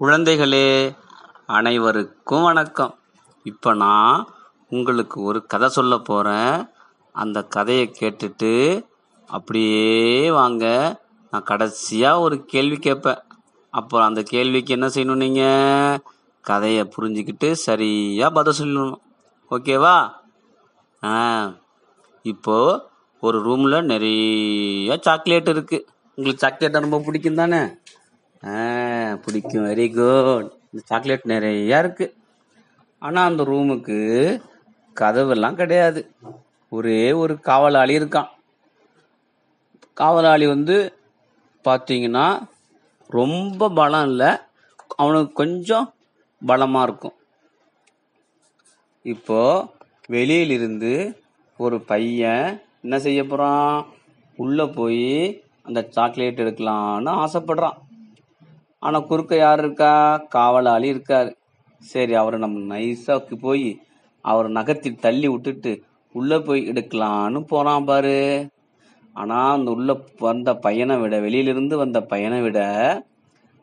குழந்தைகளே அனைவருக்கும் வணக்கம். இப்போ நான் உங்களுக்கு ஒரு கதை சொல்ல போகிறேன் அந்த கதையை கேட்டுட்டு அப்படியே வாங்க. நான் கடைசியாக ஒரு கேள்வி கேட்பேன். அப்புறம் அந்த கேள்விக்கு என்ன செய்யணும் நீங்கள் கதையை புரிஞ்சுக்கிட்டு சரியாக பதில் சொல்லணும். ஓகேவா? ஆ இப்போது ஒரு ரூமில் நிறைய சாக்லேட் இருக்குது உங்களுக்கு சாக்லேட் ரொம்ப பிடிக்கும் தானே பிடிக்கும். வெரி குட் இந்த சாக்லேட் நிறைய இருக்கு. ஆனால் அந்த ரூமுக்கு கதவெல்லாம் கிடையாது. ஒரே ஒரு காவலாளி இருக்கான். காவலாளி வந்து பார்த்தீங்கன்னா ரொம்ப பலம் இல்லை. அவனுக்கு கொஞ்சம் பலமாக இருக்கும். இப்போ வெளியிலிருந்து ஒரு பையன் என்ன செய்ய போகிறான் உள்ளே போய் அந்த சாக்லேட் எடுக்கலான்னு ஆசைப்படுறான். ஆனா குறுக்க யார் இருக்கா? காவலாளி இருக்காரு. சரி அவரை நம்ம நைஸாக்கு போய் அவரை நகர்த்தி தள்ளி விட்டுட்டு உள்ள போய் எடுக்கலான்னு போறான் பாரு. ஆனா அந்த உள்ள வந்த பையனை விட வெளியிலிருந்து வந்த பையனை விட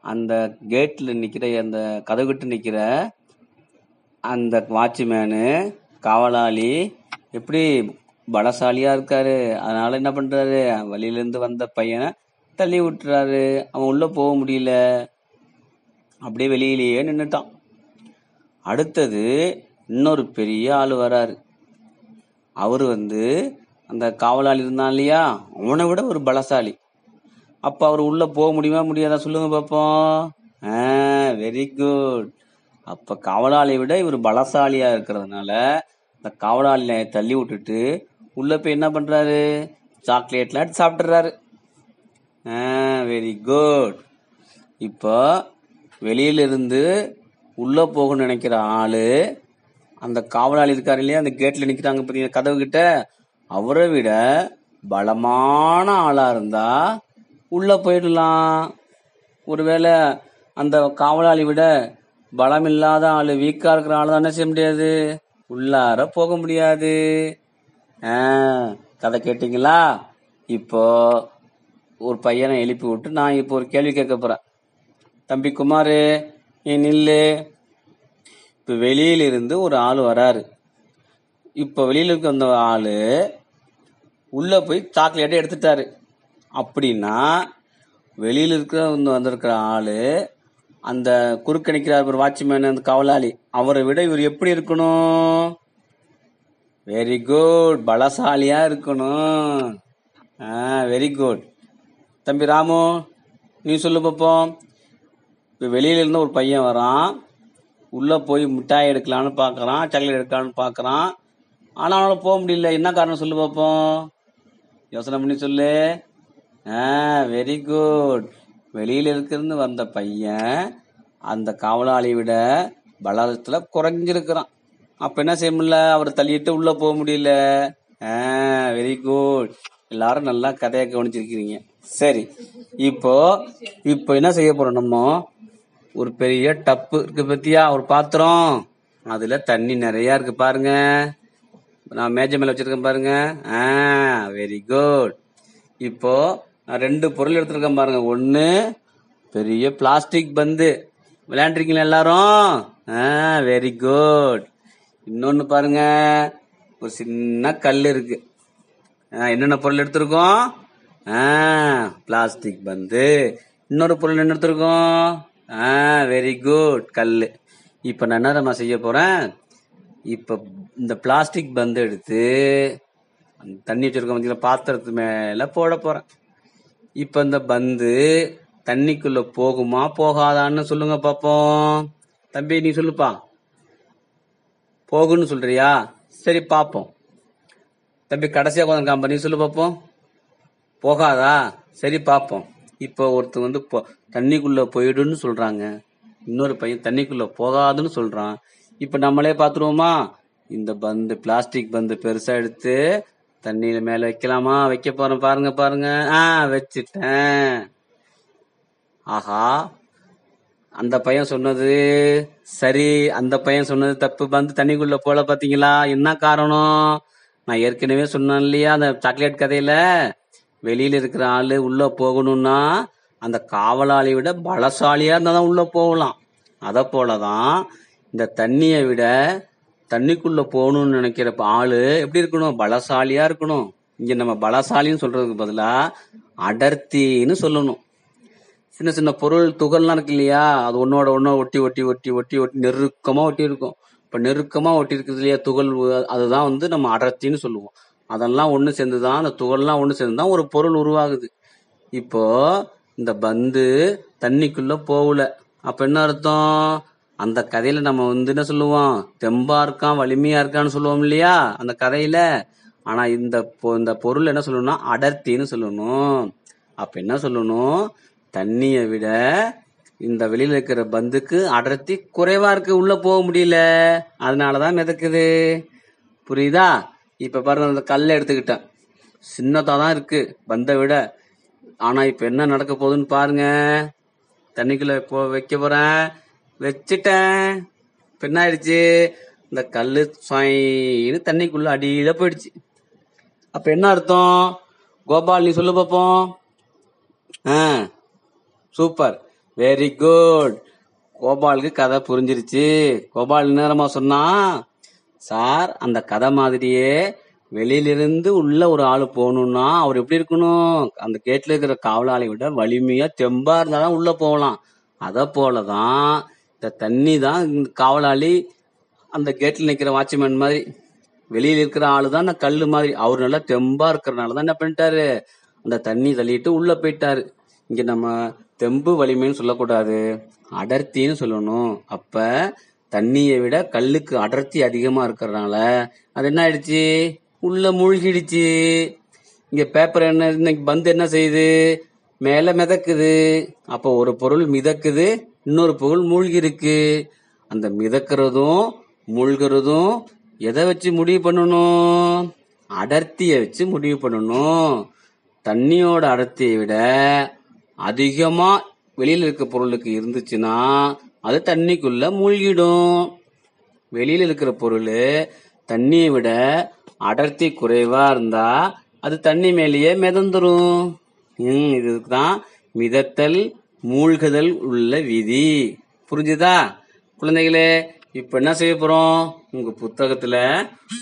அந்த கேட்ல நிக்கிற அந்த கதவுகிட்ட நிக்கிற அந்த வாட்ச்மேனு காவலாளி எப்படி பலசாலியா இருக்காரு. அதனால என்ன பண்றாரு? வழியிலேருந்து வந்த பையனை தள்ளி விட்டுறாரு. அவன் உள்ள போக முடியல. அப்படியே வெளியிலேயே நின்றுட்டான் அடுத்தது இன்னொரு பெரிய ஆள் வராரு. அவர் வந்து அந்த காவலாளி இருந்தான் இல்லையா? அவனை விட ஒரு பலசாலி. அப்போ அவர் உள்ளே போக முடியுமா முடியாதா சொல்லுங்க பார்ப்போம் வெரி குட் அப்போ காவலாளியை விட இவர் பலசாலியாக இருக்கிறதுனால இந்த காவலாளியை தள்ளி விட்டுட்டு உள்ள போய் என்ன பண்ணுறாரு சாக்லேட்லாம் எடுத்து வெரி குட் இப்போ வெளியிலிருந்து உள்ள போகணும்னு நினைக்கிற ஆளு அந்த காவலாளி இருக்காரு இல்லையா அந்த கேட்ல நிக்கிறாங்க பாத்தீங்க கதவு கிட்ட அவரை விட பலமான ஆளா இருந்தா உள்ள போயிடலாம். ஒருவேளை அந்த காவலாளி விட பலம் இல்லாத ஆளு வீக்கா இருக்கிற ஆளு தான் என்ன செய்ய முடியாது? உள்ளார போக முடியாது. கதை கேட்டீங்களா? இப்போ ஒரு பையனை எழுப்பி விட்டு நான் இப்போ ஒரு கேள்வி கேட்க போறேன். தம்பி குமாரு நீ நில்லு. இப்போ வெளியிலிருந்து ஒரு ஆள் வராரு. இப்போ வெளியில் இருக்க அந்த ஆள் உள்ளே போய் சாக்லேட்டை எடுத்துட்டாரு. அப்படின்னா வெளியில் இருக்கிற வந்து வந்திருக்கிற ஆள் அந்த குறுக்க நிக்கிறார் ஒரு வாட்ச்மேன் அந்த கவலாளி அவரை விட இவர் எப்படி இருக்கணும்? வெரி குட் பலசாலியா இருக்கணும். வெரி குட் தம்பி ராமு நீ சொல்லு பார்ப்போம் இப்போ வெளியிலேருந்து ஒரு பையன் வரான். உள்ளே போய் மிட்டாய் எடுக்கலான்னு பார்க்குறான் சாக்லேட் எடுக்கலான்னு பார்க்குறான் ஆனால் அவனால போக முடியல. என்ன காரணம் சொல்லு பார்ப்போம் யோசனை பண்ணி சொல்லு. வெரி குட் வெளியில இருக்கிறது வந்த பையன் அந்த காவலாளி விட பலத்தில் குறைஞ்சிருக்கிறான். அப்போ என்ன செய்ய முடியல அவரை தள்ளிட்டு உள்ளே போக முடியல. வெரி குட் எல்லாரும் நல்லா கதையை கவனிச்சிருக்கிறீங்க. சரி இப்போ இப்போ என்ன செய்ய போறோம் நம்ம? ஒரு பெரிய டப்பு இருக்கு பத்தியா? ஒரு பாத்திரம். அதுல தண்ணி நிறைய இருக்கு பாருங்க. நான் மேஜை மேல வச்சிருக்கேன் பாருங்க. ஆ வெரி குட் இப்போ நான் ரெண்டு பொருள் எடுத்திருக்கேன் பாருங்க. ஒன்னு பெரிய பிளாஸ்டிக் பந்து. விளையாண்டுருக்கீங்களா எல்லாரும்? ஆ வெரி குட் இன்னொன்னு பாருங்க. ஒரு சின்ன கல் இருக்கு. ஆ, என்னென்ன பொருள் எடுத்திருக்கோம்? பிளாஸ்டிக் பந்து. இன்னொரு பொருள் என்ன எடுத்திருக்கோம்? வெரி குட் கல் இப்போ நான் என்ன செய்ய போறேன்? இப்போ இந்த பிளாஸ்டிக் பந்து எடுத்து தண்ணி வச்சிருக்க பார்த்தீங்களா பாத்திரத்து மேல போட போறேன். இப்போ இந்த பந்து தண்ணிக்குள்ள போகுமா போகாதான்னு சொல்லுங்க பாப்போம். தம்பி நீ சொல்லுப்பா. போகுன்னு சொல்றியா? சரி பாப்போம். தம்பி கடைசியா கொஞ்சம் நீ சொல்லு பாப்போம். போகாதா? சரி பாப்போம். இப்போ ஒருத்தர் வந்து தண்ணிக்குள்ள போயிடுன்னு சொல்றாங்க. இன்னொரு பையன் தண்ணிக்குள்ள போகாதுன்னு சொல்றான். இப்ப நம்மளே பாத்துருவோமா? இந்த பந்து பிளாஸ்டிக் பந்து பெருசா எடுத்து தண்ணியில மேல வைக்கலாமா? வைக்க போறேன். பாருங்க பாருங்க. ஆ வச்சுட்டேன். ஆஹா. அந்த பையன் சொன்னது சரி. அந்த பையன் சொன்னது தப்பு. பந்து தண்ணிக்குள்ள போல பாத்தீங்களா? என்ன காரணம்? நான் ஏற்கனவே சொன்னேன் இல்லையா அந்த சாக்லேட் கதையில? வெளியில இருக்கிற ஆளு உள்ள போகணும்னா அந்த காவலாளி விட பலசாலியா இருந்தா தான் உள்ள போகலாம். அத போலதான் இந்த தண்ணியை விட தண்ணிக்குள்ள போகணும்னு நினைக்கிற ஆளு எப்படி இருக்கணும்? பலசாலியா இருக்கணும். இங்க நம்ம பலசாலின்னு சொல்றதுக்கு பதிலா அடர்த்தின்னு சொல்லணும். சின்ன சின்ன பொருள் துகள்லாம் இருக்கு இல்லையா? அது ஒன்னோட ஒண்ணு ஒட்டி ஒட்டி ஒட்டி ஒட்டி ஒட்டி நெருக்கமா ஒட்டி இருக்கும் இப்ப நெருக்கமா ஒட்டி இருக்குது இல்லையா? துகள் அதுதான் வந்து நம்ம அடர்த்தின்னு சொல்லுவோம். அதெல்லாம் ஒன்று சேர்ந்து தான் அந்த துகள்லாம் சேர்ந்து தான் ஒரு பொருள் உருவாகுது. இப்போ இந்த பந்து தண்ணிக்குள்ள போகல. அப்ப என்ன அர்த்தம்? அந்த கதையில நம்ம வந்து என்ன சொல்லுவோம்? தெம்பா இருக்கான் வலிமையா இருக்கான்னு சொல்லுவோம் இல்லையா? அந்த கதையில. ஆனா இந்த இந்த பொருள் என்ன சொல்லணும்னா அடர்த்தின்னு சொல்லணும். அப்ப என்ன சொல்லணும்? தண்ணியை விட இந்த வெளியில இருக்கிற பந்துக்கு அடர்த்தி குறைவா இருக்கு. உள்ள போக முடியல. அதனாலதான் மிதக்குது. புரியுதா? இப்ப பாருங்க அந்த கல்லை எடுத்துக்கிட்டேன். சின்னதா தான் இருக்கு பந்தை விட. ஆனா இப்ப என்ன நடக்க போகுதுன்னு பாருங்க. தண்ணிக்குள்ள இப்போ வைக்க போறேன். வச்சுட்டேன். இப்ப என்ன ஆயிடுச்சு? இந்த கல்லு சுவைன்னு தண்ணிக்குள்ள அடியில போயிடுச்சு. அப்ப என்ன அர்த்தம்? கோபால் நீ சொல்லு பாப்போம். ஆ சூப்பர். வெரி குட் கோபாலுக்கு கதை புரிஞ்சிருச்சு. கோபால் நேரமா சொன்னா சார் அந்த கதை மாதிரியே வெளியிலிருந்து உள்ள ஒரு ஆளு போகணும்னா அவர் எப்படி இருக்கணும்? அந்த கேட்ல இருக்கிற காவலாளி விட வலிமையா தெம்பா இருந்தாலும் உள்ள போகலாம். அத போலதான் இந்த தண்ணி தான் காவலாளி அந்த கேட்ல நிக்கிற வாட்ச்மேன் மாதிரி வெளியில இருக்கிற ஆளு தான் அந்த கல்லு மாதிரி. அவர் நல்லா தெம்பா இருக்கிறனால தான் என்ன பண்ணிட்டாரு? அந்த தண்ணி தள்ளிட்டு உள்ள போயிட்டாரு. இங்க நம்ம தெம்பு வலிமைன்னு சொல்லக்கூடாது அடர்த்தின்னு சொல்லணும். அப்ப தண்ணியை விட கல்லுக்கு அடர்த்தி அதிகமா இருக்கிறதுனால அது என்ன ஆயிடுச்சு? உள்ள மூழ்கிடுச்சு. இங்க பேப்பர் என்ன இன்னைக்கு பந்து என்ன செய்யுது? மேல மிதக்குது. அப்போ ஒரு பொருள் மிதக்குது இன்னொரு பொருள் மூழ்கி இருக்கு அந்த மிதக்கிறதும் மூழ்கிறதும் எதை வச்சு முடிவு பண்ணணும்? அடர்த்தியை வச்சு முடிவு பண்ணணும். தண்ணியோட அடர்த்தியை விட அதிகமா வெளியில இருக்க பொருளுக்கு இருந்துச்சுன்னா அது தண்ணிக்குள்ள மூழ்கிடும். வெளியில இருக்கிற பொருள் தண்ணியை விட அடர்த்தி குறைவா இருந்தா அது தண்ணி மேலேயே மிதந்துரும். இதுக்கு இதுதான் மிதத்தல் மூழ்குதல் உள்ள விதி. புரிஞ்சுதா? குழந்தைகளே இப்ப என்ன செய்ய போறோம்? உங்க புத்தகத்துல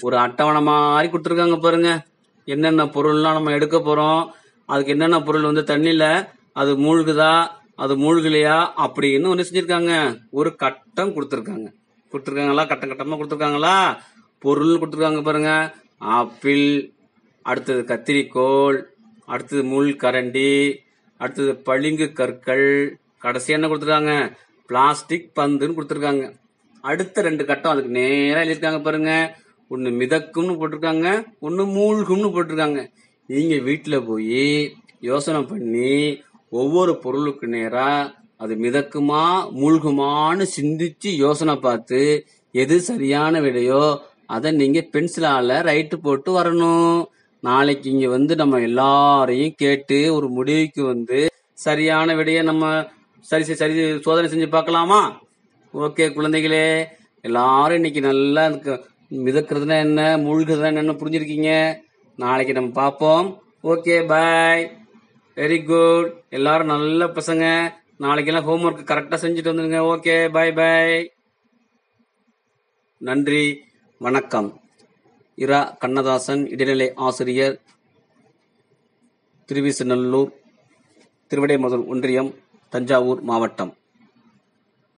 ஒரு அட்டவணை மாதிரி கொடுத்துருக்காங்க பாருங்க. என்னென்ன பொருள்லாம் நம்ம எடுக்க போறோம்? அதுக்கு என்னென்ன பொருள் வந்து தண்ணியில அது மூழ்குதா? அது மூழ்கலையா அப்படின்னு ஒன்று செஞ்சிருக்காங்க. ஒரு கட்டம் கொடுத்துருக்காங்க. கொடுத்துருக்காங்களா? கட்டம் கட்டமாக கொடுத்துருக்காங்களா? பொருள் கொடுத்துருக்காங்க பாருங்க. ஆப்பிள் அடுத்தது கத்திரிக்கோல் அடுத்தது முள் கரண்டி அடுத்தது பளிங்கு கற்கள் கடைசி என்ன கொடுத்துருக்காங்க? பிளாஸ்டிக் பந்துன்னு கொடுத்துருக்காங்க. அடுத்த ரெண்டு கட்டம் அதுக்கு நேராக எழுதியிருக்காங்க பாருங்க. ஒன்று மிதக்கும்னு போட்டிருக்காங்க ஒன்று மூழ்கும்னு போட்டிருக்காங்க. நீங்கள் வீட்டில் போய் யோசனை பண்ணி ஒவ்வொரு பொருளுக்கு நேரா அது மிதக்குமா மூழ்குமான்னு சிந்திச்சு யோசனை பார்த்து எது சரியான விடையோ அதை நீங்க பென்சிலால ரைட்டு போட்டு வரணும். நாளைக்கு இங்க வந்து நம்ம எல்லாரையும் கேட்டு ஒரு முடிவுக்கு வந்து சரியான விடைய நம்ம சரி சரி சரி சோதனை செஞ்சு பார்க்கலாமா? ஓகே குழந்தைகளே. எல்லாரும் இன்னைக்கு நல்லா மிதக்கிறதுனா என்ன மூழ்குறதுனா என்னன்னு புரிஞ்சிருக்கீங்க? நாளைக்கு நம்ம பார்ப்போம். Okay bye. வெரி குட் எல்லாரும் நல்ல பசங்க. நாளைக்கெல்லாம் ஹோம்ஒர்க் கரெக்டா செஞ்சுட்டு வந்துருங்க. ஓகே பாய் பாய் நன்றி. வணக்கம். இரா கண்ணதாசன் இடைநிலை ஆசிரியர் திருவிசநல்லூர் திருவிடைமதுர் ஒன்றியம் தஞ்சாவூர் மாவட்டம்.